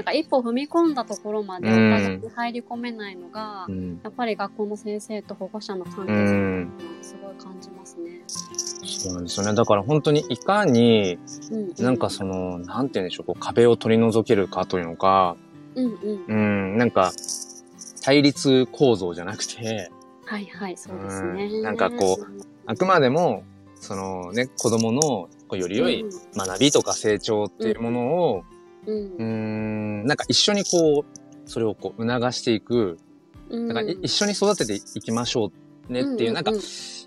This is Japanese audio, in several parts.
なんか一歩踏み込んだところまでお互いに入り込めないのが、うん。やっぱり学校の先生と保護者の関係。すごい感じますね。そうなんですよね。だから本当にいかに、うん、なんかその、なんて言うんでしょう、こう壁を取り除けるかというのか、うんうん。うん、なんか、対立構造じゃなくて、はいはい、そうですね。うんなんかこあくまでも、そのね、子供のより良い学びとか成長っていうものを、うん、うーん、なんか一緒にこう、それをこう促していく、うん、なんかい一緒に育てていきましょうねっていう、なんか、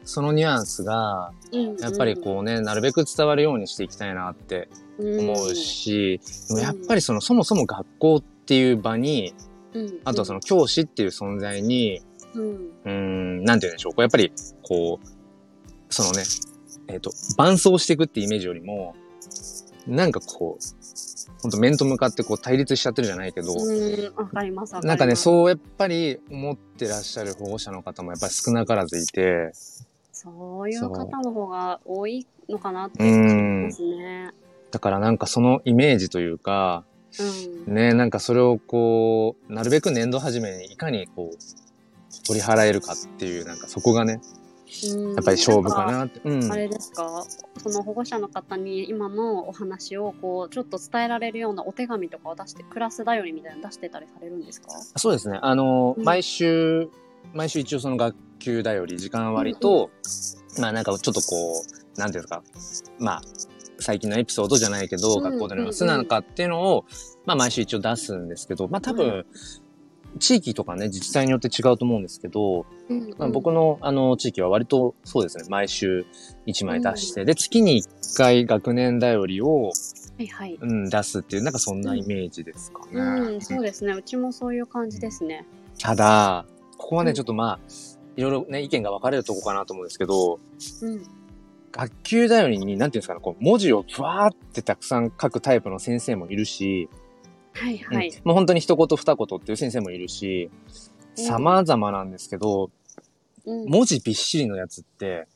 そのニュアンスが、やっぱりこうね、なるべく伝わるようにしていきたいなってうん、思うし、でもやっぱりその、そもそも学校っていう場に、うん、あとはその教師っていう存在に、うん、うーん、なんて言うんでしょう。こうやっぱり、こう、そのね、えっ、と、伴走していくってイメージよりも、なんかこう、ほんと面と向かってこう対立しちゃってるじゃないけど、うん、わかります。なんかね、そうやっぱり思ってらっしゃる保護者の方もやっぱり少なからずいて、そういう方の方が多いのかなって感じますね。だからなんかそのイメージというか、うん。ね、なんかそれをこう、なるべく年度初めにいかにこう、取り払えるかっていう、なんかそこがね、うんやっぱり勝負かんなって。うん。あれですか？その保護者の方に今のお話をこうちょっと伝えられるようなお手紙とかを出してクラスだよりみたいなの出してたりされるんですか？そうですね。あの、うん。毎週、毎週一応その学級だより時間割と、まあなんかちょっとこう、なんていうんですか、まあ、最近のエピソードじゃないけど、うん。学校での様子なのかっていうのを、まあ毎週一応出すんですけど、まあ多分、地域とかね、自治体によって違うと思うんですけど、うんまあ、僕のあの地域は割とそうですね、毎週1枚出して、で、月に1回学年だよりを、はいはい。うん、出すっていう、なんかそんなイメージですかね。うん、そうですね。うちもそういう感じですね。ただ、ここはね、うんちょっとまあ、いろいろね、意見が分かれるとこかなと思うんですけど、うん。学級だよりに、なんていうんですかね、こう、文字をふわーってたくさん書くタイプの先生もいるし、はいはい。うんもう本当に一言二言っていう先生もいるし、うん。様々なんですけど、うん。文字びっしりのやつって、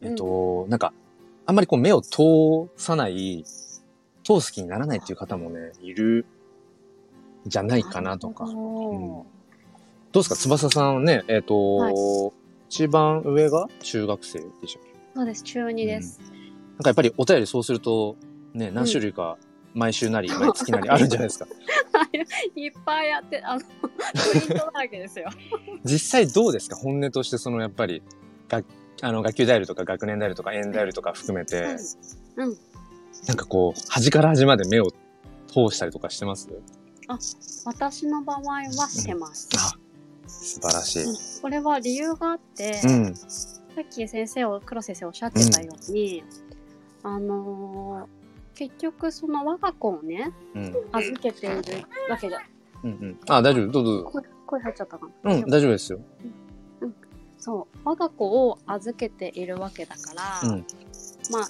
えっと、なんか、あんまりこう目を通さない、通す気にならないっていう方もね、いる、じゃないかなとか。ど。うですか翼さんはね、えっ、と、はい。一番上が中学生でしたっけ？どそうです。中2です。なんかやっぱりお便りそうすると、ね、何種類か毎週なり、毎月なりあるんじゃないですか。いっぱいやって、あの、プリントだらけですよ。実際どうですか？本音としてそのやっぱり、学あの学級ダイヤルとか学年ダイヤルとか園ダイヤルとか含めて、うん。うん。なんかこう、端から端まで目を通したりとかしてます？私の場合はしてます。あ、素晴らしい。うんこれは理由があって、うん。さっき先生を黒先生おっしゃってたように、あのー結局その我が子をねうん。預けているわけでうんうん。あ、大丈夫？どうぞ。声声入っちゃったかな、うん、大丈夫？ですよ。そう我が子を預けているわけだから、うん。まあ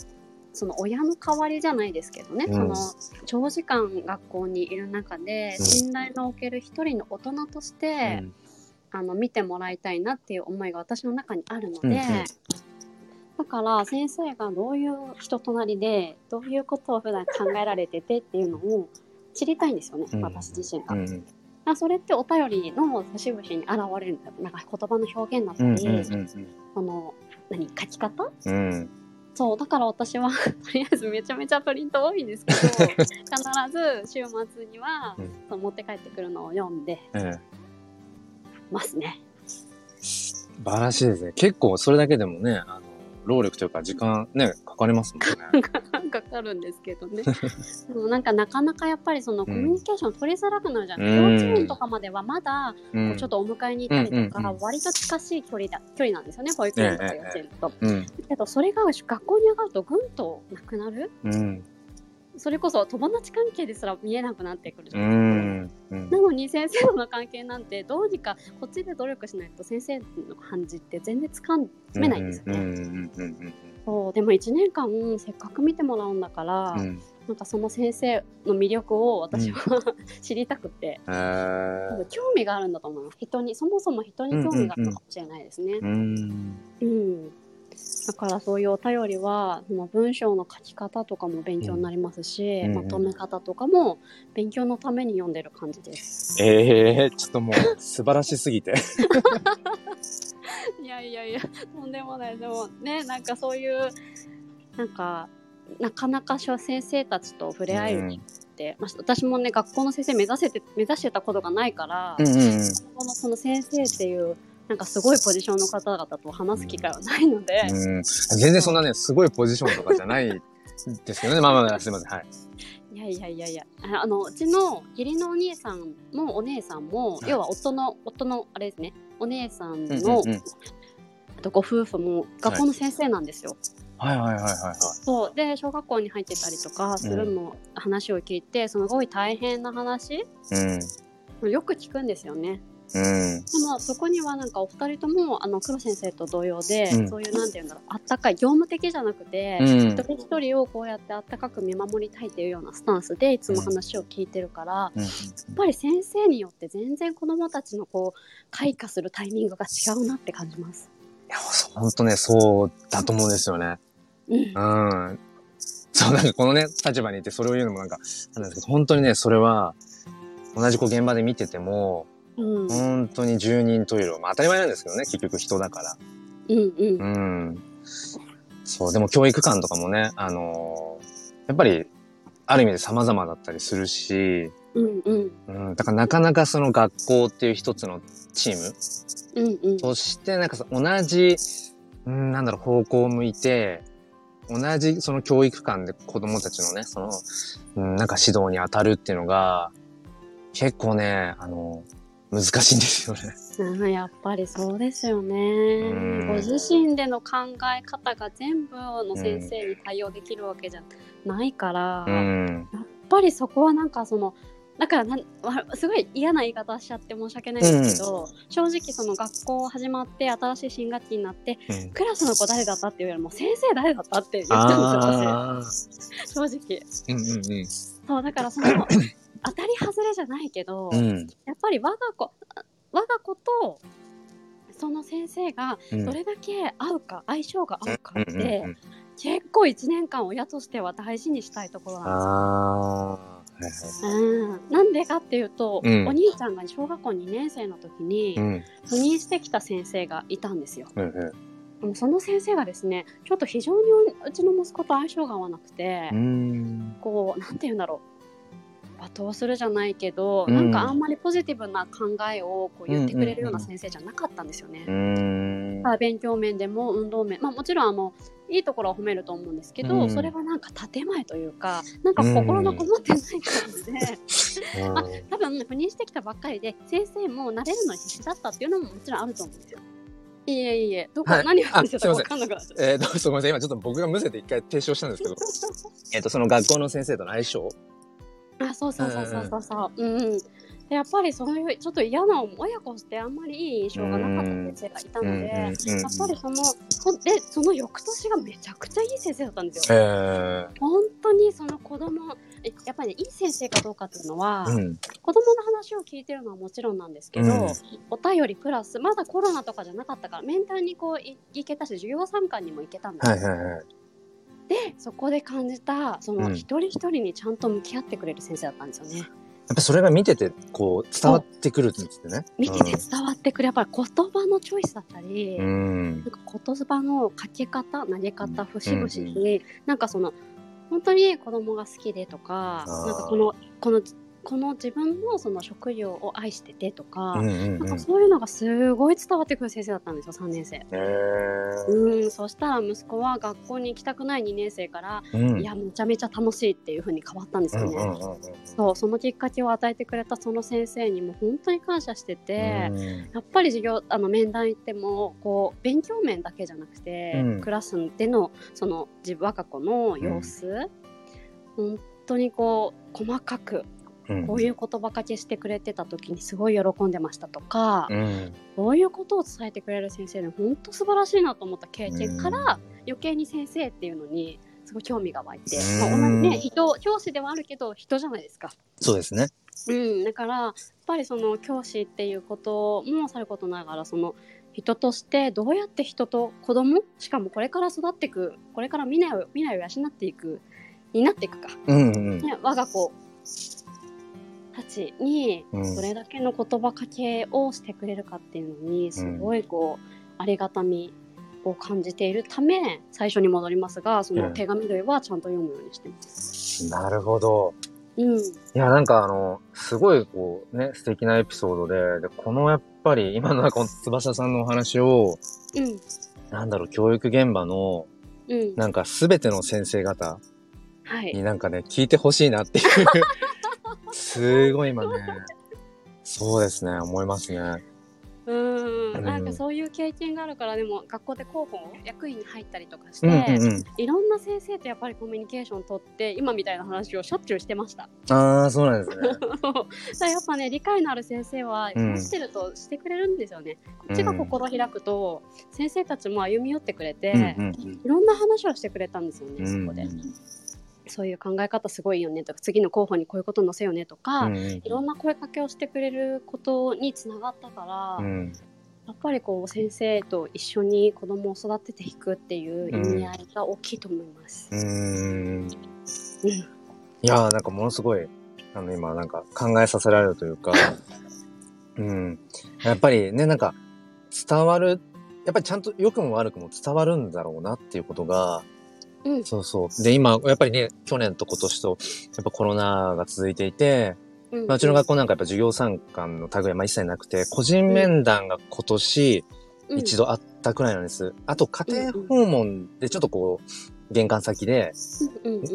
その親の代わりじゃないですけどね、うんその長時間学校にいる中でうん信頼のおける一人の大人として、あの見てもらいたいなっていう思いが私の中にあるので、うんうんだから先生がどういう人となりでどういうことを普段考えられててっていうのを知りたいんですよね、うん私自身が。うん。それってお便りの節々に現れるなんか言葉の表現だったうん。り、うん。その何書き方？うん。そうだから私は とりあえずめちゃめちゃプリント多いんですけど 必ず週末には、持って帰ってくるのを読んでうん。ますね。素晴らしいですね。結構それだけでもね、あの、労力というか時間ね、かかりますもんね。かかるんですけどね。でもなんかなかなかやっぱりそのコミュニケーション取りづらくなるじゃない、うん幼稚園とかまではまだうんこうちょっとお迎えに行ったりとかうん割と近しい距離だ距離なんですよね保育園とか幼稚園と。うん。けどそれが学校に上がるとぐんとなくなる？うん。それこそ友達関係ですら見えなくなってくるじうゃないですか。ん。うんなのに先生との関係なんてどうにかこっちで努力しないと先生の感じって全然つかんめないんですよね。でも1年間せっかく見てもらうんだから、うん。うん。なんかその先生の魅力を私は、知りたくて興味があるんだと思います人にそもそも人に興味があるのかもしれないですねう。ん。うん、だからそういうお便りはその文章の書き方とかも勉強になりますし、うんまとめ方とかも勉強のために読んでる感じです。ええちょっともう素晴らしすぎて。いやいやいやとんでもないでもねなんかそういうなんかなかなか先生たちと触れ合えるって、まあ、私もね学校の先生目指せて目指してたことがないから、うんうんうん。このその先生っていうなんかすごいポジションの方々と話す機会はないので、うん、全然そんなね、すごいポジションとかじゃないですけどね。ま あまあまあ、すいません。はい。いやいやいやいやああのうちの義理のお兄さんもお姉さんも、はい要は夫の夫のあれですねお姉さんうんの、うんうんあとご夫婦も学校の先生なんですよ。はいはいはいはいはそうで小学校に入ってたりとかするの、話を聞いてすごい大変な話い。うん。よく聞くんですよね。うん。でもそこにはなんかお二人ともあの黒先生と同様で、うんそういうなんていうんだろうあったかい業務的じゃなくて、うん一人一人をこうやってあったかく見守りたいっていうようなスタンスでいつも話を聞いてるから、うんやっぱり先生によって全然子どもたちのこう開花するタイミングが違うなって感じます。いや、本当ね、そうだと思うんですよね。うんうん。そう、なんかこのね、立場にいてそれを言うのもなんか、なんですけど、本当にね、それは、同じ子現場で見てても、うん。本当に十人十色。まあ当たり前なんですけどね、結局人だから。うんうん。うん。そう、でも教育観とかもね、あのーやっぱり、ある意味で様々だったりするし、うんうん。うん、だからなかなかその学校っていう一つのチーム。うんうん。そしてなんかさ同じ、うん、なんだろう、方向を向いて、同じその教育観で子供たちのね、その、うん、なんか指導に当たるっていうのが、結構ね、あの、難しいんですよね。うんやっぱりそうですよね。ん。ご自身での考え方が全部の先生に対応できるわけじゃないから、うやっん。ぱりそこはなんかそのだからなすごい嫌な言い方しちゃって申し訳ないんですけど、正直その学校始まって新しい新学期になってうん。クラスの子誰だったっていうよりも先生誰だったって言ったんですよ正直。うんうん。そうだからその当たり外れじゃないけど、うん。うん。やっぱり我が子我が子とその先生がうんどれだけ合うか、相性が合うかって、うん結構1年間親としては大事にしたいところなんですよ。うん、なんでかっていうと、うんお兄ちゃんが小学校2年生の時にうん。赴任してきた先生がいたんですよ。うんうんその先生がですねちょっと非常にうちの息子と相性が合わなくて、うん。こうなんて言うんだろう罵倒するじゃないけど、うんなんかあんまりポジティブな考えをこう言ってくれるような先生じゃなかったんですよね。うん。まあ勉強面でも運動面、まあ、もちろんあのいいところは褒めると思うんですけど、うんそれはなんか建前というかなんか心のこもってない感じで、ま あ多分赴任してきたばっかりで先生も慣れるのに必死だったっていうのももちろんあると思うんですよ。いいえいいえどこ、はい何を話してたか分かんなくなっちゃった。えー、どうすみません。今ちょっと僕がむせて一回提唱したんですけど、えっと、その学校の先生との相性あそうそうそうそうそうそう。うんうん。でやっぱりそういうちょっと嫌な親子してあんまりいい印象がなかった先生がいたので、うんうんうんやっぱりそのでその翌年がめちゃくちゃいい先生だったんですよ。え本当にその子供えやっぱりねいい先生かどうかっていうのは、ー、うん。子供の話を聞いてるのはもちろんなんですけど、うんお便りプラスまだコロナとかじゃなかったから面談にこうい行けたし授業参観にも行けたんですよ、はいはいはい。でそこで感じたそのうん一人一人にちゃんと向き合ってくれる先生だったんですよね。やっぱそれが見てて、こう、伝わってくるんですってね。見てて伝わってくるやっぱり言葉のチョイスだったり、うん。なんか言葉の書き方投げ方節々うんに、なんかその本当に子供が好きでとかなんかこのこのこの自分のその職業を愛しててとか、うんうんうん。なんかそういうのがすごい伝わってくる先生だったんですよ3年生。えーうんそしたら息子は学校に行きたくない2年生から、うん。いやめちゃめちゃ楽しいっていう風に変わったんですよね。うんうんうんうん。そうそのきっかけを与えてくれたその先生にも本当に感謝してて。うんやっぱり授業あの面談行ってもこう勉強面だけじゃなくて、うんクラスでのその自分我が子の様子、本当にこう細かくうんこういう言葉かけしてくれてた時にすごい喜んでましたとか、うん。こういうことを伝えてくれる先生で本当素晴らしいなと思った経験から、余計に先生っていうのにすごい興味が湧いて、まあ、同じね人教師ではあるけど人じゃないですか。そうですね。うん、だからやっぱりその教師っていうこともさることながらその人としてどうやって人と子供しかもこれから育っていくこれから未来を未来を養っていくになっていくか、うんうん。ね、我が子たちにうん。どれだけの言葉かけをしてくれるかっていうのにすごいこうありがたみを感じているため最初に戻りますがその手紙類はちゃんと読むようにしてます。なるほど。うん、いや、なんかあの、すごいこうね、素敵なエピソードで、で、このやっぱり今のなんかこの翼さんのお話を、うん、なんだろう、教育現場の、うん、なんかすべての先生方はい。になんかね、聞いてほしいなっていう、すごい今ね、そうですね、思いますね。うんうんなんかそういう経験があるからでも学校で広報役員に入ったりとかして、うんうんうん。いろんな先生とやっぱりコミュニケーション取って今みたいな話をしょっちゅうしてました。ああ、そうなんですね。だやっぱね理解のある先生はうん話してるとしてくれるんですよね。こっちが心開くと、先生たちも歩み寄ってくれて、うんうんいろんな話をしてくれたんですよね、うんそこで。そういう考え方すごいよねとか次の候補にこういうこと載せようねとか、うんうんいろんな声かけをしてくれることにつながったから、うんやっぱりこう先生と一緒に子供を育てていくっていう意味合いが大きいと思います。うんいやーなんかものすごい、あの今なんか考えさせられるというか、うん。やっぱりね、なんか伝わる、やっぱりちゃんと良くも悪くも伝わるんだろうなっていうことが、うん。そうそう。で、今、やっぱりね、去年と今年と、やっぱコロナが続いていて、うん。まあ、うちの学校なんかやっぱ授業参観の類はまあ一切なくて、個人面談が今年一、度あったくらいなんです。あと家庭訪問でちょっとこう、玄関先で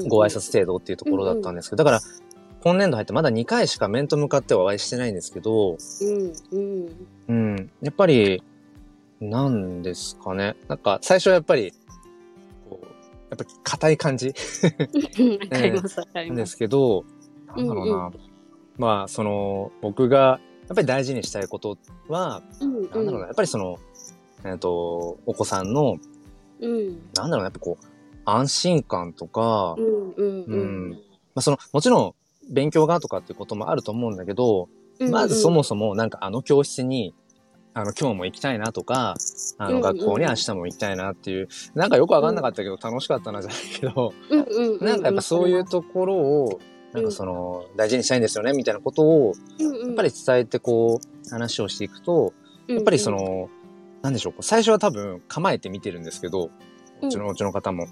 ご挨拶程度っていうところだったんですけど、だから、今年度入ってまだ2回しか面と向かってはお会いしてないんですけど、うん。うん。うん、やっぱり、なんですかね。なんか、最初はやっぱり、やっぱり硬い感じ。わかりますわかりなんですます。けど、なんだろうな。うんまあ、その、僕が、やっぱり大事にしたいことは、うんなんだろうな、やっぱりその、えっ、と、お子さんの、うん。なんだろうな、やっぱこう、安心感とか、うんうんううん。んまあその、もちろん、勉強がとかっていうこともあると思うんだけど、うん。まずそもそもなんかあの教室に、あの、今日も行きたいなとか、あの、学校に明日も行きたいなっていう、なんかよくわかんなかったけど楽しかったなじゃないけど、なんかやっぱそういうところを、なんかその、大事にしたいんですよね、みたいなことを、ややっぱり伝えてこう、話をしていくと、やっぱりその、なんでしょう、最初は多分構えて見てるんですけど、うちの、うちの方も。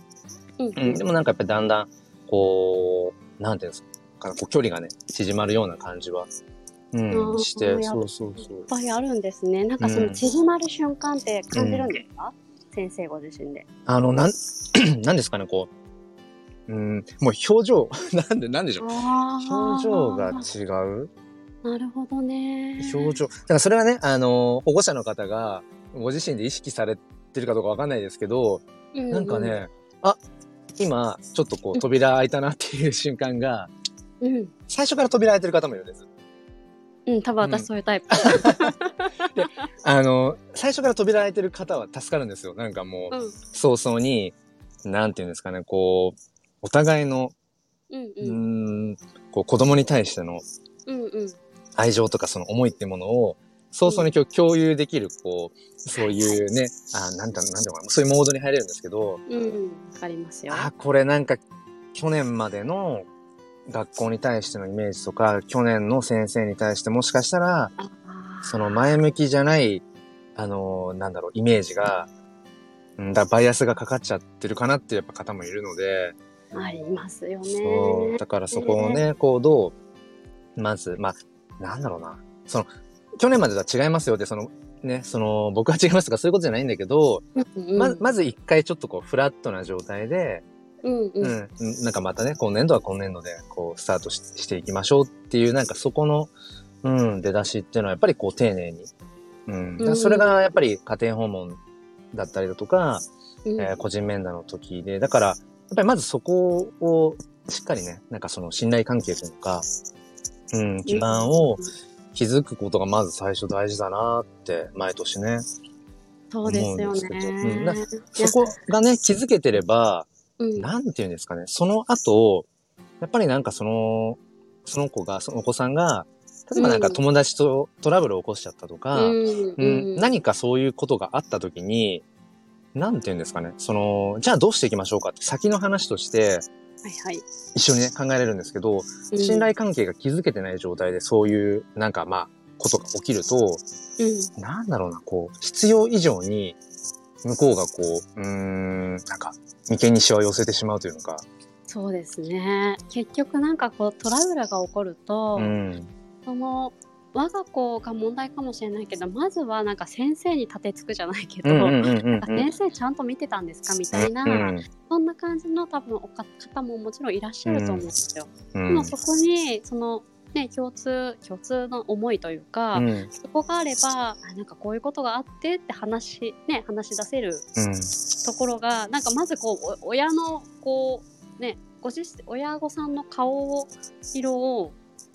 うん。うん、でもなんかやっぱりだんだん、こう、なんていうんですか、こう距離がね、縮まるような感じは、うん、して、そうそうそういっ。ぱいあるんですね。なんかその縮まる瞬間って感じるんですか、先生ご自身で。あの、なん、なんですかね、こう、うん、もう表情、なんで、なんでしょう。表情が違うなるほどね。表情。だからそれはね、あの、保護者の方が、ご自身で意識されてるかどうかわかんないですけど、ううなんか、ね、あ、今、ちょっとこう、扉開いたなっていう瞬間が、うん。最初から扉開いてる方もいるんです。うん、多分私そういうタイプ。あの、最初から扉開いてる方は助かるんですよ。なんかもう、うん。早々に、なんていうんですかね、こう、お互いの、うんううん。ーん、こう、子供に対しての。愛情とかその思いっていうものを、早々に今日共有できる、こう、そういうね、あ、なんだ、なんだろそういうモードに入れるんですけど、うんうん。わかりますよ。あ、これなんか、去年までの学校に対してのイメージとか、去年の先生に対してもしかしたら、その前向きじゃない、あの、なんだろう、イメージが、うんだバイアスがかかっちゃってるかなっていうやっぱ方もいるので、ありますよそう、ね。だからそこをね、こうどう、まず、まあ、なんだろうな、その、去年までとは違いますよ。って、その、ね、その、僕は違いますとかそういうことじゃないんだけど、うんうん。ま、まず一回ちょっとこう、フラットな状態で、うんう。うんん、なんかまたね、今年度は今年度で、こう、スタートししていきましょうっていう、なんかそこの、うん、出だしっていうのはやっぱりこう、丁寧に。うん。だからそれがやっぱり家庭訪問だったりだとか、うんえー個人面談の時で、だから、やっぱりまずそこをしっかりね、なんかその信頼関係というか、うん、基盤を築くことがまず最初大事だなって、毎年ね。そうですよ思うん。そこがね、気づけてれば、うんなんていうんですかね、その後、やっぱりなんかその、その子が、そのお子さんが、例えばなんか友達とトラブルを起こしちゃったとか、うん。うん。うん。何かそういうことがあった時に、なんて言うんですかね、その、じゃあどうしていきましょうかって先の話としてはいはい。一緒にね考えれるんですけど、うん。信頼関係が築けてない状態でそういうなんかまあことが起きると、うん。なんだろうな、こう、必要以上に向こうがこう、うーん、なんか眉間にしわを寄せてしまうというのか、そうですね。結局なんかこうトラブルが起こると、うん、その我が子が問題かもしれないけどまずはなんか先生に立てつくじゃないけど、先生ちゃんと見てたんですかみたいな、うん。そんな感じの多分おか方ももちろんいらっしゃると思うんですよ。うん。でもそこにそのね共通共通の思いというか、うん。そこがあればあなんかこういうことがあってって話ね話し出せるうん。ところがなんかまずこうお親のこうねご自身親御さんの顔色を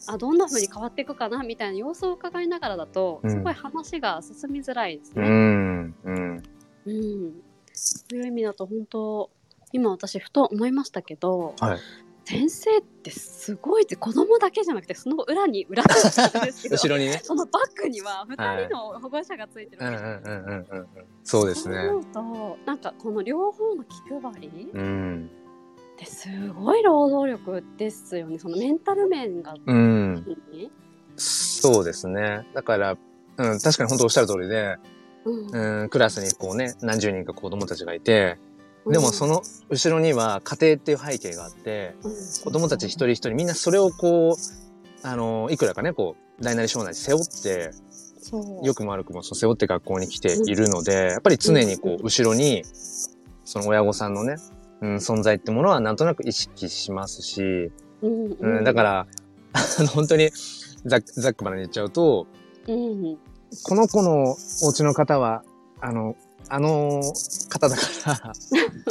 あどんな風に変わっていくかなみたいな様子を伺いながらだと、うん。すごい話が進みづらいですうね。んうん。うん、そういう意味だと本当今私ふと思いましたけど、はい先生ってすごいって子供だけじゃなくてその裏に裏にですけど 後ろにね。そのバッグには2人の保護者がついてるうんわけじゃないです。そうですね。となんかこの両方の気配りうん。ってすごい労働力ですよねそのメンタル面が、うん。ねそうですね。だから、うん、確かに本当おっしゃる通りで、うんうん、クラスにこうね、何十人か子供たちがいて、でもその後ろには家庭っていう背景があって、子供たち一人一人みんなそれをこう、あの、いくらかね、こう、大なり小なり背負って、そう。良くも悪くもそう背負って学校に来ているので、やっぱり常にこう、後ろに、その親御さんのね、うん、存在ってものはなんとなく意識しますし、うんうん、だから、あの、本当にざっざっくばらに言っちゃうと、うん。この子のお家の方は、あの、あの方だから、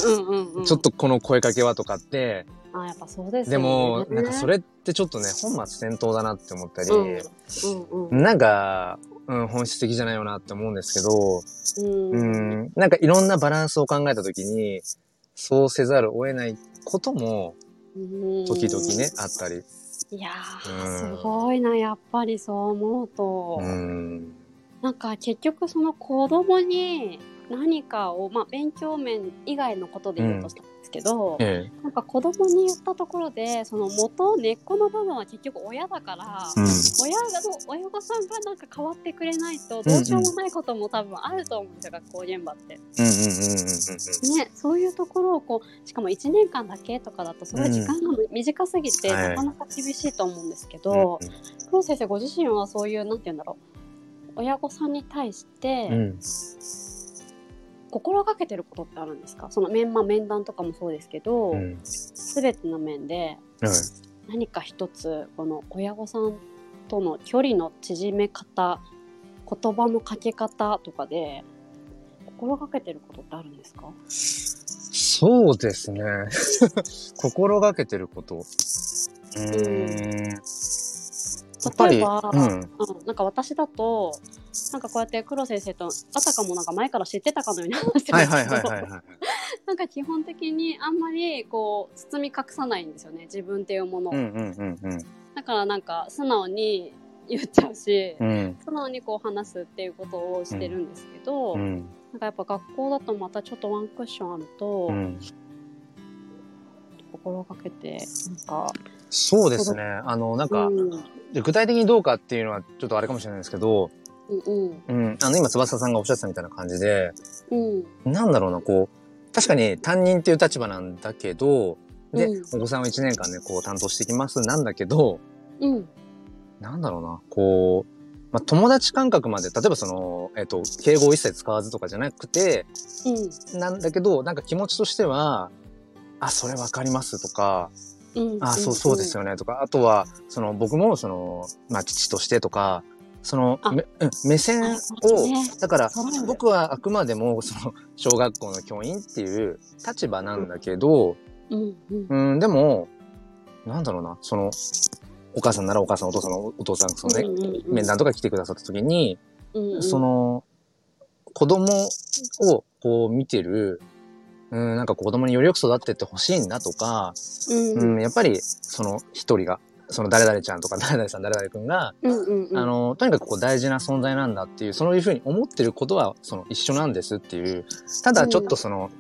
うんうんうん。ちょっとこの声かけはとかって、あやっぱそうですね。も、なんかそれってちょっとね、本末転倒だなって思ったり、うんうんうんなんか、うん、本質的じゃないよなって思うんですけど、うん。うん、なんかいろんなバランスを考えたときに、そうせざるを得ないことも、時々ね、あったり。いやすごいなやっぱりそう思うと、うん。なんか結局その子供に何かを、まあ、勉強面以外のことで言うとしたんですけど、えなんか子供に言ったところでその元根っこの部分は結局親だから、え。うん。親がの親御さんがなんか変わってくれないとどうしようもないことも多分あると思うんですよ、学校現場って。うんうんうんうんうんね、そういうところをこうしかも1年間だけとかだとすごい時間が短すぎて、はいなかなか厳しいと思うんですけうん。ど、黒先生ご自身はそういうなんて言うんだろう親御さんに対してうん。心がけてることってあるんですか？その面,、まあ、面談とかもそうですけど、うん。全ての面ではい何か一つこの親御さんとの距離の縮め方言葉のかけ方とかで心がけてることってあるんですか？そうですね。心がけてること。うーん。例えば、うん。うん、なんか私だとなんかこうやって黒先生とあたかもなんか前から知ってたかのように話してますけど。なんか基本的にあんまりこう包み隠さないんですよね自分っていうものを、うんうんうんだからなんか素直に言っちゃうし、うん。うん。素直にこう話すっていうことをしてるんですけど、うん。なんかやっぱ学校だとまたちょっとワンクッションあると、うん。心がけてなんかそうですね。あの、なんか、うん。で具体的にどうかっていうのはちょっとあれかもしれないですけど、うんうん。あの、今、翼さんがおっしゃってたみたいな感じで、うん。なんだろうな、こう、確かに担任っていう立場なんだけど、で、うん。お子さんを1年間ね、こう担当してきますなんだけど、うん。なんだろうな、こう、まあ、友達感覚まで、例えばその、えっ、と、敬語を一切使わずとかじゃなくて、うん。なんだけど、なんか気持ちとしては、あ、それわかりますとか、うんあ、そう、そうですよねとか、あとは、その、僕も、その、まあ、父としてとか、その、目線をだから僕はあくまでも、その、小学校の教員っていう立場なんだけど、うんでも、なんだろうな、その、お母さんならお母さん、お父さんのお父さん、そのね、面談とか来てくださった時に、その、子供をこう見てる、うん、なんか子供によりよく育ってってほしいんだとか、うんうん、やっぱり、その一人が、その誰々ちゃんとか 誰々さん誰々くんが、うんうんうん。あの、とにかくこう大事な存在なんだっていう、そういうふうに思ってることは、その一緒なんですっていう、ただちょっとその、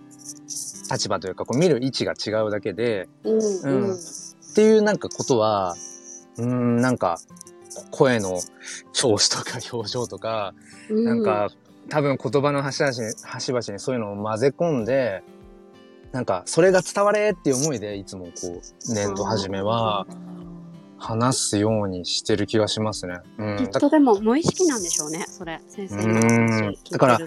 立場というか、こう見る位置が違うだけで、うんうん。うんっていうなんかことは、うーん、なんか、声の調子とか表情とか、うんなんか、多分言葉の端々に、端々にそういうのを混ぜ込んで、なんか、それが伝われっていう思いで、いつもこう、年度初めは、話すようにしてる気がしますね。うん。だきっとでも無意識なんでしょうね、それ、先生の話だから。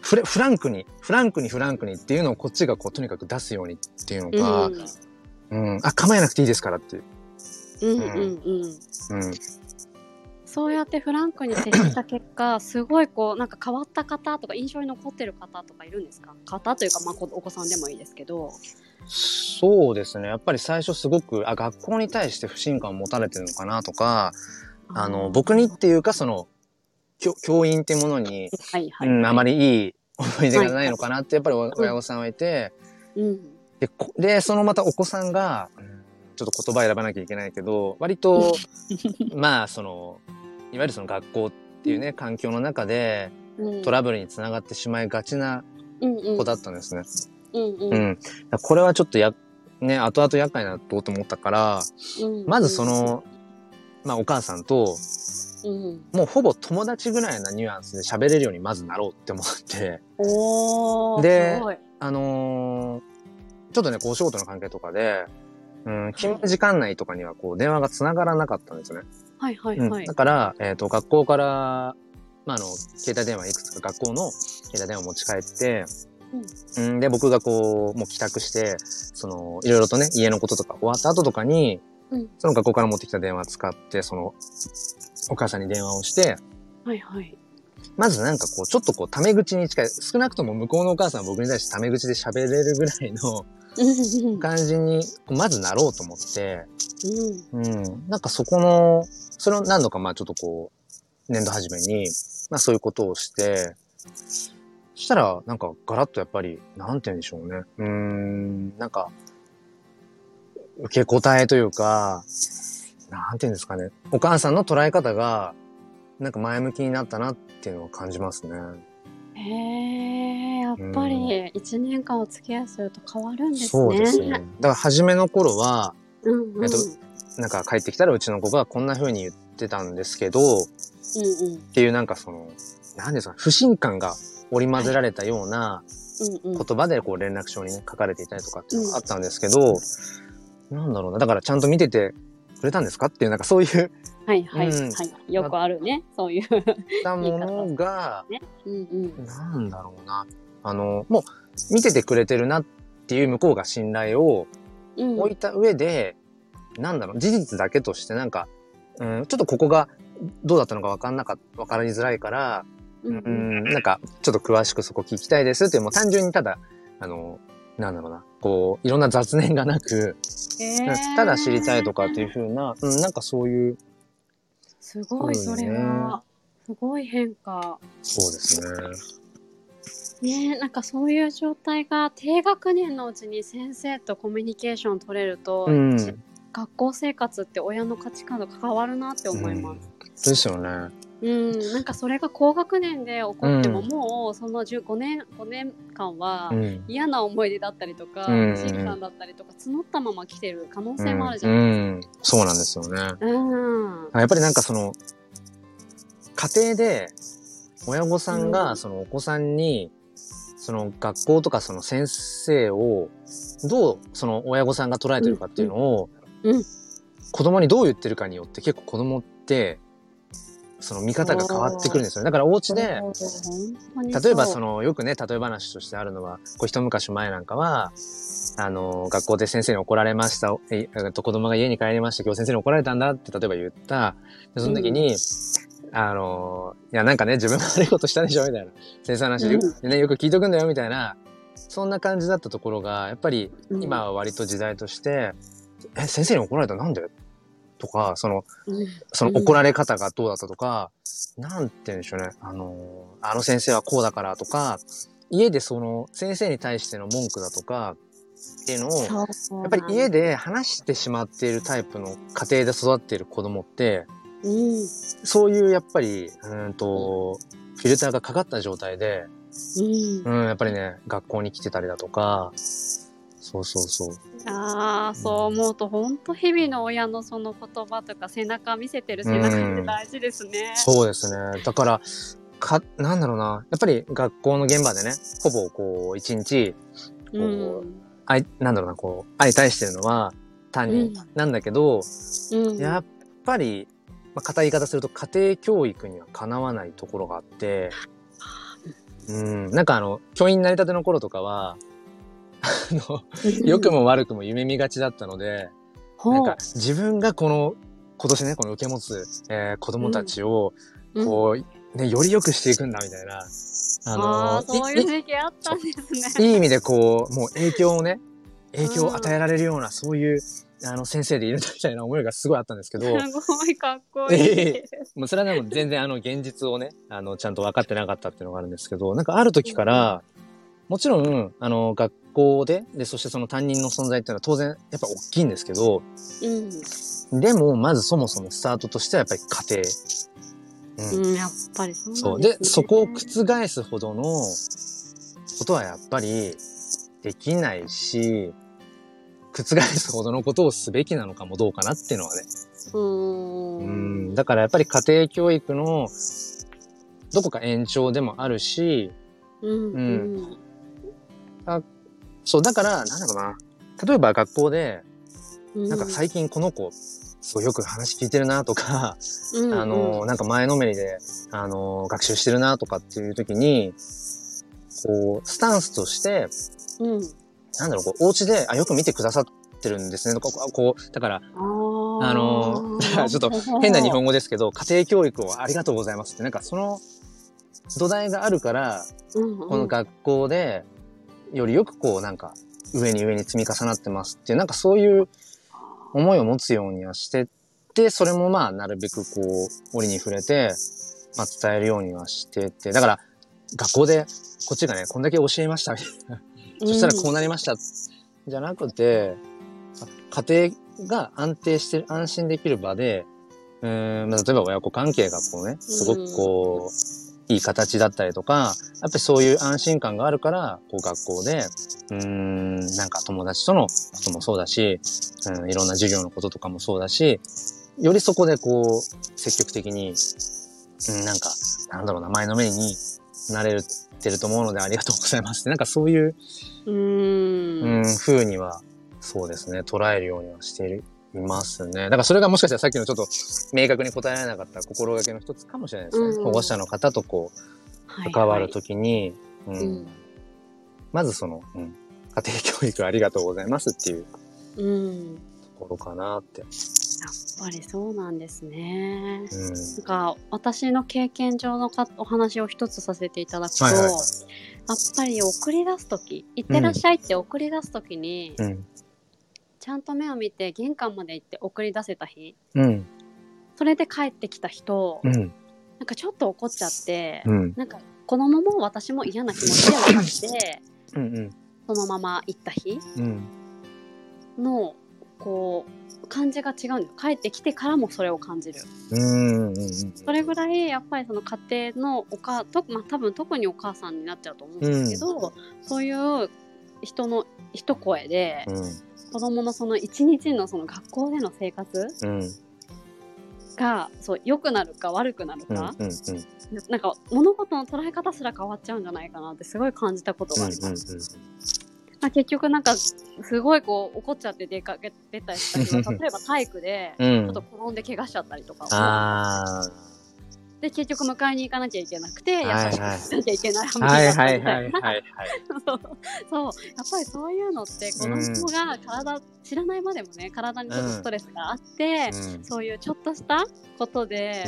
フレフランクに、フランクにフランクにっていうのをこっちがこう、とにかく出すようにっていうのが、うん、あ、構えなくていいですからっていう。うんうんうんうん。うん。そうやってフランクに接した結果、すごいこう、なんか変わった方とか印象に残ってる方とかいるんですか？方というか、まあ、こお子さんでもいいですけど。そうですね。やっぱり最初すごく、あ、学校に対して不信感を持たれてるのかなとか、あの、僕にっていうか、その、教教員っていうものに、はいはい、うん、あまり。りいい思い出がないのかなって、やっぱり親御さんはいて、うん。で、こでそのまたお子さんが、うんちょっと言葉選ばなきゃいけないけど、割と、まあ、その、いわゆるその学校っていうね、環境の中でトラブルにつながってしまいがちな子だったんですね。うんううん。ん。だからこれはちょっとや、ね、後々厄介なとと思ったから、うん。まずその、まあお母さんと、うん、もうほぼ友達ぐらいなニュアンスで喋れるようにまずなろうって思って、であのーちょっとね、こうお仕事の関係とかで、うん、勤務時間内とかにはこう電話が繋がらなかったんですよね。はいはいうん。はい、だから、えっ、と、学校から、まあ、あの、携帯電話いくつか学校の携帯電話を持ち帰って、うん、で、僕がこう、もう帰宅して、その、いろいろとね、家のこととか終わった後とかに、うん。その学校から持ってきた電話使って、その、お母さんに電話をして、はいはい。まずなんかこう、ちょっとこう、タメ口に近い、少なくとも向こうのお母さんは僕に対してタメ口で喋れるぐらいのうん。感じに、まずなろうと思って、うん。うん。なんかそこの、それを何度かまあちょっとこう、年度初めに、まあそういうことをして、そしたら、なんかガラッとやっぱり、なんて言うんでしょうね。うーん、なんか、受け答えというか、なんて言うんですかね。お母さんの捉え方が、なんか前向きになったなっていうのを感じますね。へえやっぱり一年間お付き合いすると変わるんですね。そうですね。だから初めの頃は、うんうんえっとなんか帰ってきたらうちの子がこんな風に言ってたんですけど、うんうんっていうなんかその、なんですか、不信感が織り交ぜられたようなうんうん言葉でこう連絡帳にね、書かれていたりとかっていうのがあったんですけど、なんだろうな、だからちゃんと見ててくれたんですかっていう、なんかそういう、はいはいうんはい。よくあるね、そういう。たものが、うんうん。なんだろうな、あの、もう見ててくれてるなっていう向こうが信頼をうん置いた上で、なんだろう、事実だけとしてなんか、うん、ちょっとここがどうだったのかわかんなかわかりづらいから、うんなんか、ちょっと詳しくそこ聞きたいですっていう、もう単純にただ、あの、なんだろうな、こう、いろんな雑念がなく、へー ただ知りたいとかっていう風な、うん、なんかそういう、すごい、それは。すごい変化。そうですね。ねえなんかそういう状態が低学年のうちに先生とコミュニケーション取れると、うん。学校生活って親の価値観が変わるなって思います。ですよね。うん、なんかそれが高学年で起こっても、うんもうその15年5年間はうん。嫌な思い出だったりとか、うん不信感だったりとか募ったまま来てる可能性もあるじゃうないん、そうなんですよね。うん、やっぱりなんかその、家庭で親御さんうんがそのお子さんに、その学校とかその先生をどうその親御さんが捉えてるかっていうのをうん。うん子供にどう言ってるかによって結構子供ってその見方が変わってくるんですよね。だからお家で例えばそののよくね例え話としてあるのはこう一昔前なんかはあの学校で先生に怒られましたええっと子供が家に帰りました今日先生に怒られたんだって例えば言った。でその時に、あのいやなんかね自分が悪いことしたでしょみたいな。先生の話、うね、よく聞いとくんだよみたいな。そんな感じだったところがやっぱり今は割と時代として「え先生に怒られたなんで?」とかそのうん。その怒られ方がどうだったとか、なんて言うんでしょうね。あの、あの先生はこうだからとか、家でその先生に対しての文句だとか、っていうのを、やっぱり家で話してしまっているタイプの家庭で育っている子供って、うん。そういうやっぱり、うーんと、フィルターがかかった状態で、うん。うん、やっぱりね、学校に来てたりだとか、そうそうそう。ああそう思うと本当日々の親のその言葉とか背中見せてる背中って大事ですね。そうですね。だから、か、なんだろうな。やっぱり学校の現場でね、ほぼこう、一日、うこんあい、なんだろうな、こう、相対してるのは担任なんだけど、うんやっぱり、まあ、硬い言い方すると家庭教育にはかなわないところがあって、うん、なんかあの、教員になりたての頃とかは、良くも悪くも夢見がちだったので、なんか自分がこの、今年ね、この受け持つ、えー子供たちを、うんこう、ね、より良くしていくんだ、みたいな。ああーそういうい時期あったんですね。いいい意味でこう、もう影響をね、影響を与えられるような、そういう、あの、先生でいるみたいな思いがすごいあったんですけど、すごいかっこいい。えもうそれはでも全然あの、現実をね、あの、ちゃんと分かってなかったっていうのがあるんですけど、なんかある時から、もちろん、あの、学校で、で、そしてその担任の存在っていうのは当然、やっぱ大きいんですけど、うんでも、まずそもそもスタートとしてはやっぱり家庭。うんうん、やっぱりそう。で、そこを覆すほどのことはやっぱりできないし、覆すほどのことをすべきなのかもどうかなっていうのはね。うんん。だからやっぱり家庭教育のどこか延長でもあるし、うんうんそう、だから、なんだろうな。例えば学校で、うん。なんか最近この子、すごいよく話聞いてるなとか、うんうん。あの、なんか前のめりで、あの、学習してるなとかっていう時に、こう、スタンスとして、うん。なんだろう、こう、お家で、あ、よく見てくださってるんですねとか、こうこう、だから、あの ちょっと変な日本語ですけど、家庭教育をありがとうございますって、なんかその土台があるから、うんうん。この学校で、よりよくこう、なんか、上に上に積み重なってますっていう、なんかそういう思いを持つようにはしてって、それもまあ、なるべくこう、折に触れて、まあ、伝えるようにはしてって、だから、学校で、こっちがね、こんだけ教えました、みたいな。そしたらこうなりました、じゃなくて、あ家庭が安定してる、安心できる場で、うーん、まあ例えば親子関係がこうね、すごくこう、いい形だったりとか、やっぱりそういう安心感があるから、こう学校で、うーん、なんか友達とのこともそうだし、うん、いろんな授業のこととかもそうだし、よりそこでこう、積極的に、うん、なんか、なんだろうな、前のめりになれてると思うのでありがとうございますって、なんかそういう、うん、風には、そうですね、捉えるようにはしているいますね。だからそれがもしかしたらさっきのちょっと明確に答えられなかった心がけの一つかもしれないですね。うん保護者の方とこう、関わるときに、まずその、うん、家庭教育ありがとうございますっていううん、ところかなって。やっぱりそうなんですね。うん。なんか私の経験上のかお話を一つさせていただくと、はいはいはいやっぱり送り出す時「いってらっしゃい」って送り出す時に、うん。ちゃんと目を見て玄関まで行って送り出せた日うん。それで帰ってきた人、うん。なんかちょっと怒っちゃって、うん。なんか子供も私も嫌な気持ちで分かってうん。そのまま行った日うん。のこう感じが違うんです帰ってきてからもそれを感じるうん。うん。それぐらいやっぱりその家庭のお母と、まあ、多分特にお母さんになっちゃうと思うんですけど、そういう人の一声でうん。子供のその一日のその学校での生活うん。がそう良くなるか悪くなるうん。か、うん。なんか物事の捉え方すら変わっちゃうんじゃないかなってすごい感じたことがあります。まあ、結局なんかすごいこう怒っちゃって出かけてたりしたけど 例えば体育でちうん。ょっと転んで怪我しちゃったりとかあで結局迎えに行かなきゃいけなくて優しくしなきゃいけないはいはいはい。そう。やっぱりそういうのって子供が体、知らないまでもね体にちょっとストレスがあって、うん。そういうちょっとしたことで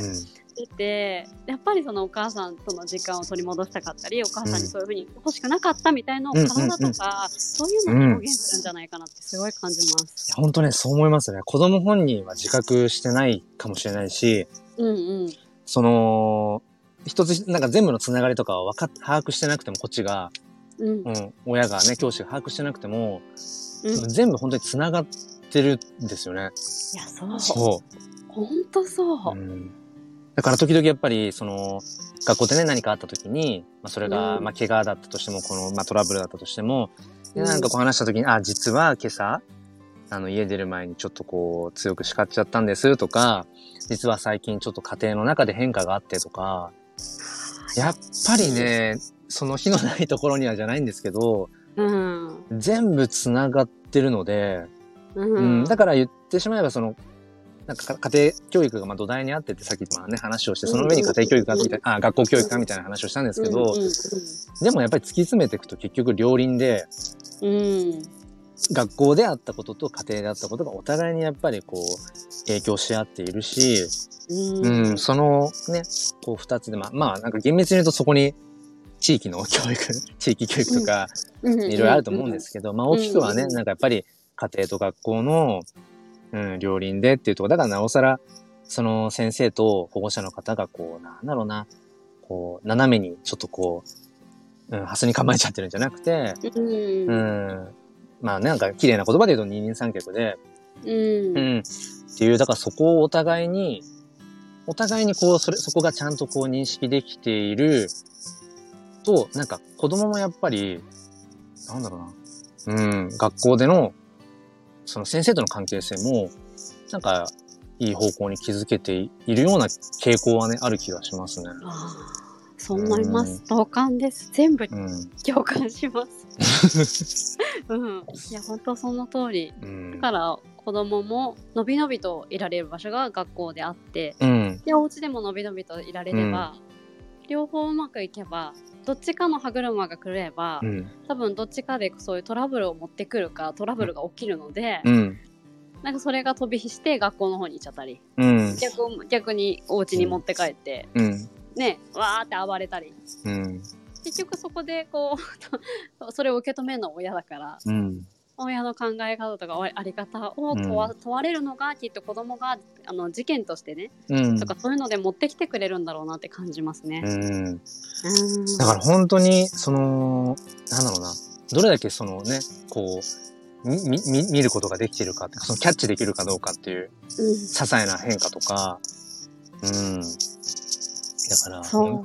出て、やっぱりそのお母さんとの時間を取り戻したかったりお母さんにそういうふうに欲しくなかったみたいなの体とか、そういうのを表現するんじゃないかなってすごい感じます。本当ね、そう思いますね。子供本人は自覚してないかもしれないし、うんうんその、一つ、なんか全部のつながりとかは分かっ、把握してなくてもこっちが、うんう。ん、親がね、教師が把握してなくても、うん全部本当に繋がってるんですよね。いや、そう。そほんとそうう。う。ん、だから時々やっぱり、その、学校でね、何かあった時に、まあ、それが、うんまあ、怪我だったとしても、この、まあ、トラブルだったとしても、でうんなんかこう話した時に、あ、実は今朝、あの、家出る前にちょっとこう、強く叱っちゃったんですとか、実は最近ちょっと家庭の中で変化があってとか、やっぱりね、その日のないところにはじゃないんですけど、うん。全部繋がってるので、ううんん。だから言ってしまえばその、なんかか家庭教育がまあ土台にあってってさっきまあね話をして、その上に家庭教育がみたいな、あ、学校教育がみたいな話をしたんですけど、うんでもやっぱり突き詰めていくと結局両輪で、うんうん。学校であったことと家庭であったことがお互いにやっぱりこう、影響し合っているし、うん。うん、そのね、こう二つで、まあ、まあなんか厳密に言うとそこに地域の教育、地域教育とか、うんいろいろあると思うんですけど、まあ大きくはね、うんなんかやっぱり家庭と学校の、うん、両輪でっていうところ、だからなおさら、その先生と保護者の方がこう、なんだろうな、こう、斜めにちょっとこう、うん、ハスに構えちゃってるんじゃなくて、うん。ううん。ん、まあねなんか綺麗な言葉で言うと二人三脚で、うんうん、っていう、だからそこをお互いに、お互いにこう、それ、そこがちゃんとこう認識できていると、なんか子供もやっぱり、なんだろうな、うん、学校での、その先生との関係性も、なんか、いい方向に気づけているような傾向はね、ある気がしますね。そう思います。同感です。全部うん。共感します。うん。いや、本当その通り。うんだから子供ものびのびといられる場所が学校であって、うん。でお家でものびのびといられれば、両方うまくいけばどっちかの歯車が狂えば、うん。多分どっちかでそういうトラブルを持ってくるかトラブルが起きるので、うん。なんかそれが飛び火して学校の方に行っちゃったりうん。逆逆にお家に持って帰って、うん。ねわーって暴れたりうん。結局そこでこう それを受け止めるのは親だからうん。親の考え方とかあり方を問わ,、問われるのがきっと子供があの事件としてね、うん。とかそういうので持ってきてくれるんだろうなって感じますね。うん。うんだから本当に、その、なんだろうな、どれだけそのね、こう、み、み、み見ることができているかそのキャッチできるかどうかっていう、うん些細な変化とか、うん。だから、そ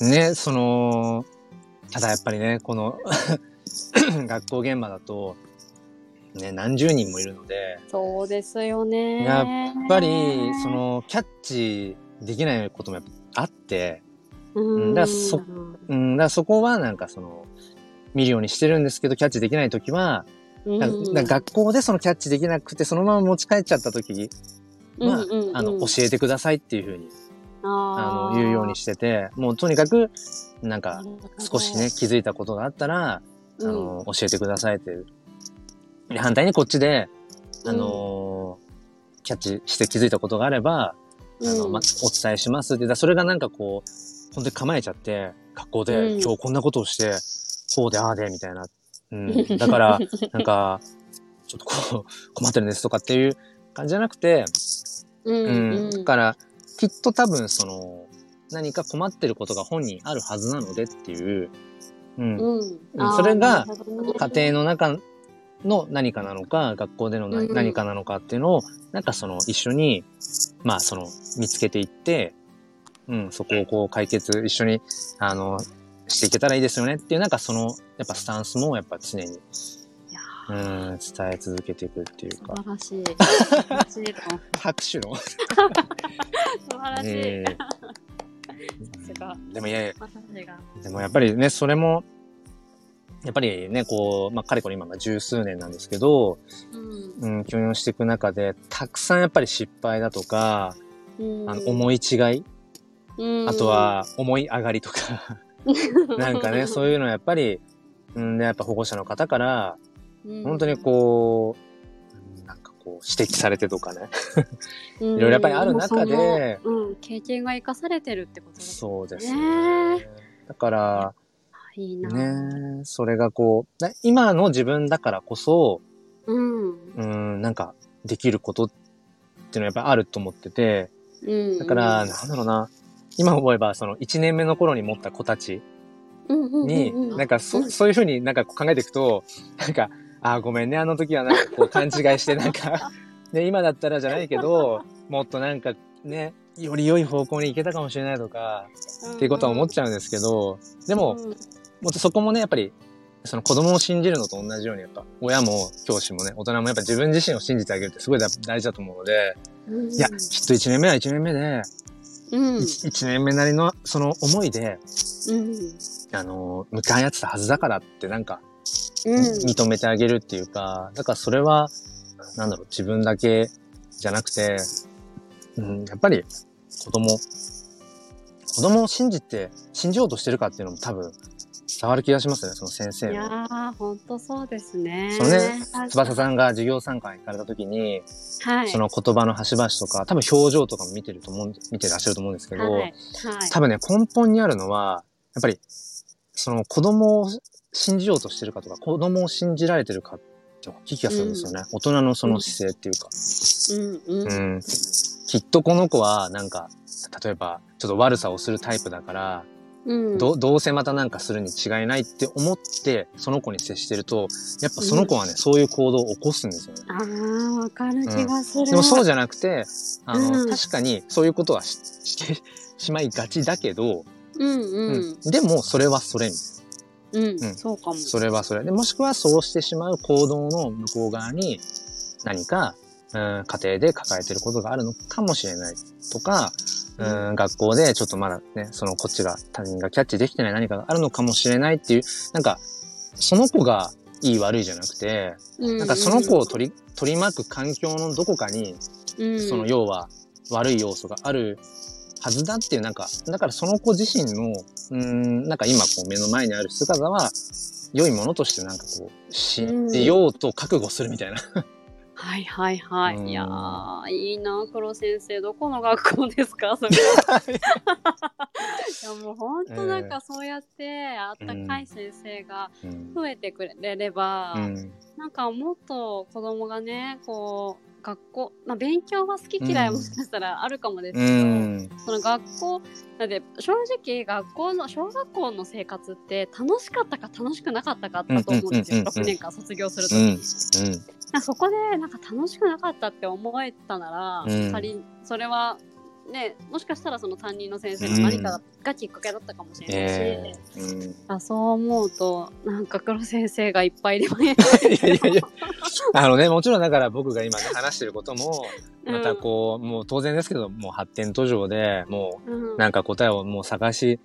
うね、その、ただやっぱりね、この、学校現場だと、ね、何十人もいるので、そうですよね。やっぱり、そ、の、キャッチできないこともやっぱあって、うん、だからそうん、だからそこはなんかその、見るようにしてるんですけど、キャッチできないときは、学校でそのキャッチできなくて、そのまま持ち帰っちゃったときは、うんうんうん。あの、教えてくださいっていうふうに、あの、言うようにしてて、もうとにかく、なんか、少しね、、気づいたことがあったら、あうんの、教えてくださいっていう。で反対にこっちで、あの、キャッチして気づいたことがあれば、あの、うんま、お伝えしますって。だそれがなんかこう、本当に構えちゃって、学校で、うん今日こんなことをして、こうで、ああで、みたいな。うん。だから、なんか、ちょっとこう、困ってるんですとかっていう感じじゃなくて、うんううんん。だから、きっと多分その、何か困ってることが本人あるはずなのでっていう、うん。うんそれが家庭の中の何かなのか、学校での何,、かなのかっていうのを、なんかその一緒に、まあその見つけていって、うん、そこをこう解決一緒に、あの、していけたらいいですよねっていう、なんかその、やっぱスタンスもやっぱ常に、うん、伝え続けていくっていう素か、晴らしい。素晴らしいと思う拍手の。素晴らしい。ええ。さすがでもいやいや、私が。でもやっぱりね、それも、やっぱりね、こう、まあ、かれこれ今が十数年なんですけど、うん。うん、教養していく中で、たくさんやっぱり失敗だとか、うん。あの、思い違い、うん。あとは思い上がりとか、なんかね、そういうのやっぱり、うん、で、やっぱ保護者の方から、うん。本当にこう、こう、指摘されてとかね。うんいろいろやっぱりある中でもうん、経験が生かされてるってことですそうですねね。だから、いいな。ね、それがこう、な今の自分だからこそ、うん。うん、なんか、できることっていうのはやっぱりあると思ってて、うん。だから、なんだろうな、今思えば、その、1年目の頃に持った子たちに、なんかそ、そういうふうになんか考えていくと、なんか、ああ、ごめんね、あの時はなんかこう勘違いして、なんか、ね、今だったらじゃないけど、もっとなんかね、より良い方向に行けたかもしれないとか、っていうことは思っちゃうんですけど、でも、もっとそこもね、やっぱり、その子供を信じるのと同じように、やっぱ、親も教師もね、大人もやっぱ自分自身を信じてあげるってすごい大事だと思うので、うん、いや、きっと1年目は1年目で、うん、1年目なりのその思いで、うん、あの、向かい合ってたはずだからってなんか、うん、認めてあげるっていうか、だからそれは、なんだろう、自分だけじゃなくて、うん、やっぱり子供、子供を信じて、信じようとしてるかっていうのも多分伝わる気がしますね、その先生いやの。ー、本当そうですね。そのね、翼さんが授業参観行かれた時に、はい、その言葉の端々とか、多分表情とかも見てると思う、見てらっしゃると思うんですけど、はい、はい、多分ね、根本にあるのは、やっぱり、その子供を信じようとしてるかとか、子供を信じられてるかって大きい気がするんですよね。大人のその姿勢っていうか。うん、うん、うん。きっとこの子は、なんか、例えば、ちょっと悪さをするタイプだから、うん、どどうせまたなんかするに違いないって思って、その子に接してると、やっぱその子はね、そういう行動を起こすんですよね。ああ、わかる気がする。でもそうじゃなくて、あの、うん。確かにそういうことはし してしまいがちだけど、うん、うん、でもそれはそれみたいなうん、うん。そうかも。それはそれ。で、もしくはそうしてしまう行動の向こう側に何か、うん、家庭で抱えてることがあるのかもしれないとか、うん、学校でちょっとまだね、そのこっちが他人がキャッチできてない何かがあるのかもしれないっていう、なんか、その子がいい悪いじゃなくて、うん、なんかその子を取り、取り巻く環境のどこかに、うん、その要は悪い要素があるはずだっていう、なんか、だからその子自身の、うん、なんか今こう目の前にある姿は、良いものとしてなんかこう、信じようと覚悟するみたいな。はいはいはい。うんいやー、いいな、黒先生。どこの学校ですか？それ。いやもう本当なんかそうやってあったかい先生がうん増えてくれれば、うんなんかもっと子供がね、こう、学校、まあ、勉強は好き嫌いもしかしたらあるかもですうけど、ん。その学校だって正直学校の小学校の生活って楽しかったか楽しくなかったかだと思うんですよ、うんうんうんうん6年間卒業するとうん。きに、なんかそこでなんか楽しくなかったって思えたなら、うん。仮にそれはねもしかしたらその担任の先生の何かがきっかけだったかもしれないし、ええうん。あそう思うとなんか黒先生がいっぱいいればいいいやいやいや。あのね、もちろんだから僕が今ね、話してることも、またこう、もう当然ですけど、もう発展途上で、もうん、うなんか答えをもう探し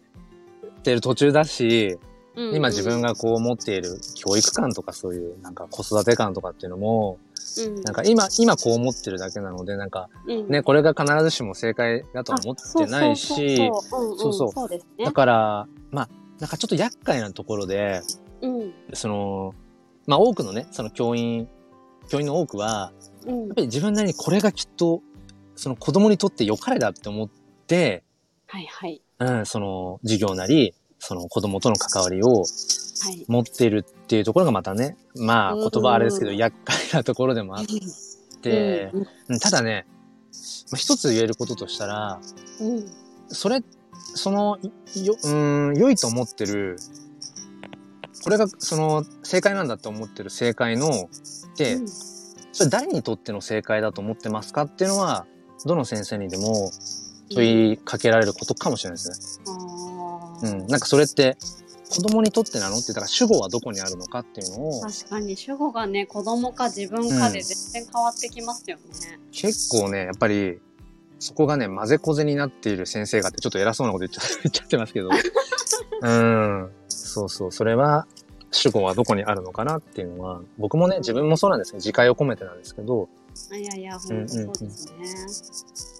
てる途中だし、今自分が、がこう持っている教育観とかそういうなんか子育て観とかっていうのも、うん。なんか今、今こう思ってるだけなので、なんかうん。ね、これが必ずしも正解だとは思ってないし、そうそうだから、まあ、なんかちょっと厄介なところで、うん。その、まあ多くのね、その教員、教員の多くは、うん。やっぱり自分なりにこれがきっと、その子供にとって良かれだって思って、はいはい。うん、その授業なり、その子供との関わりをはい持っているっていうところがまたね、まあうん言葉はあれですけど、厄介なところでもあって、ただね、まあ一つ言えることとしたら、うん。それ、その、よ、うーん、良いと思ってる、これがその正解なんだって思ってる正解の、で、うん。それ誰にとっての正解だと思ってますかっていうのは、どの先生にでも問いかけられることかもしれないですね。うん。なんかそれって、子供にとってなの？って、だから主語はどこにあるのかっていうのを、確かに主語がね子供か自分かで全然変わってきますよね。結構ね、やっぱり、そこがね、混ぜこぜになっている先生がって、ちょっと偉そうなこと言っちゃ言っちゃってますけど。うん。そうそう。それは、主語はどこにあるのかなっていうのは、僕もね、自分もそうなんですけど、自戒を込めてなんですけど、いやいや本当そうですね。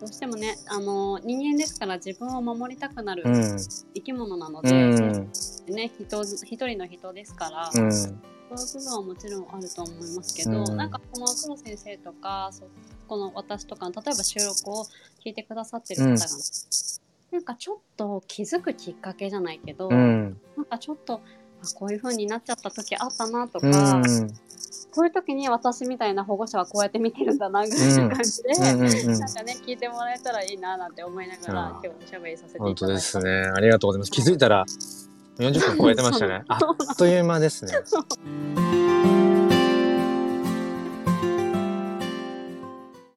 どうしてもねあの人間ですから自分を守りたくなるうん。生き物なのうで、ん。ね人一人の人ですから、うん。そういう部分はもちろんあると思いますけど、うんなんかこの黒先生とかそこの私とかの例えば収録を聞いてくださってる方が、なんかちょっと気づくきっかけじゃないけど、うん。なんかちょっとあこういう風になっちゃった時あったなとか、うん。そういう時に私みたいな保護者はこうやって見てるんだなぐらいな感じで、なんかね聞いてもらえたらいいななんて思いながら今日おしゃべりさせてい本ただいて当ですね。ありがとうございます。気づいたら、40分超えてましたね。あっという間ですね。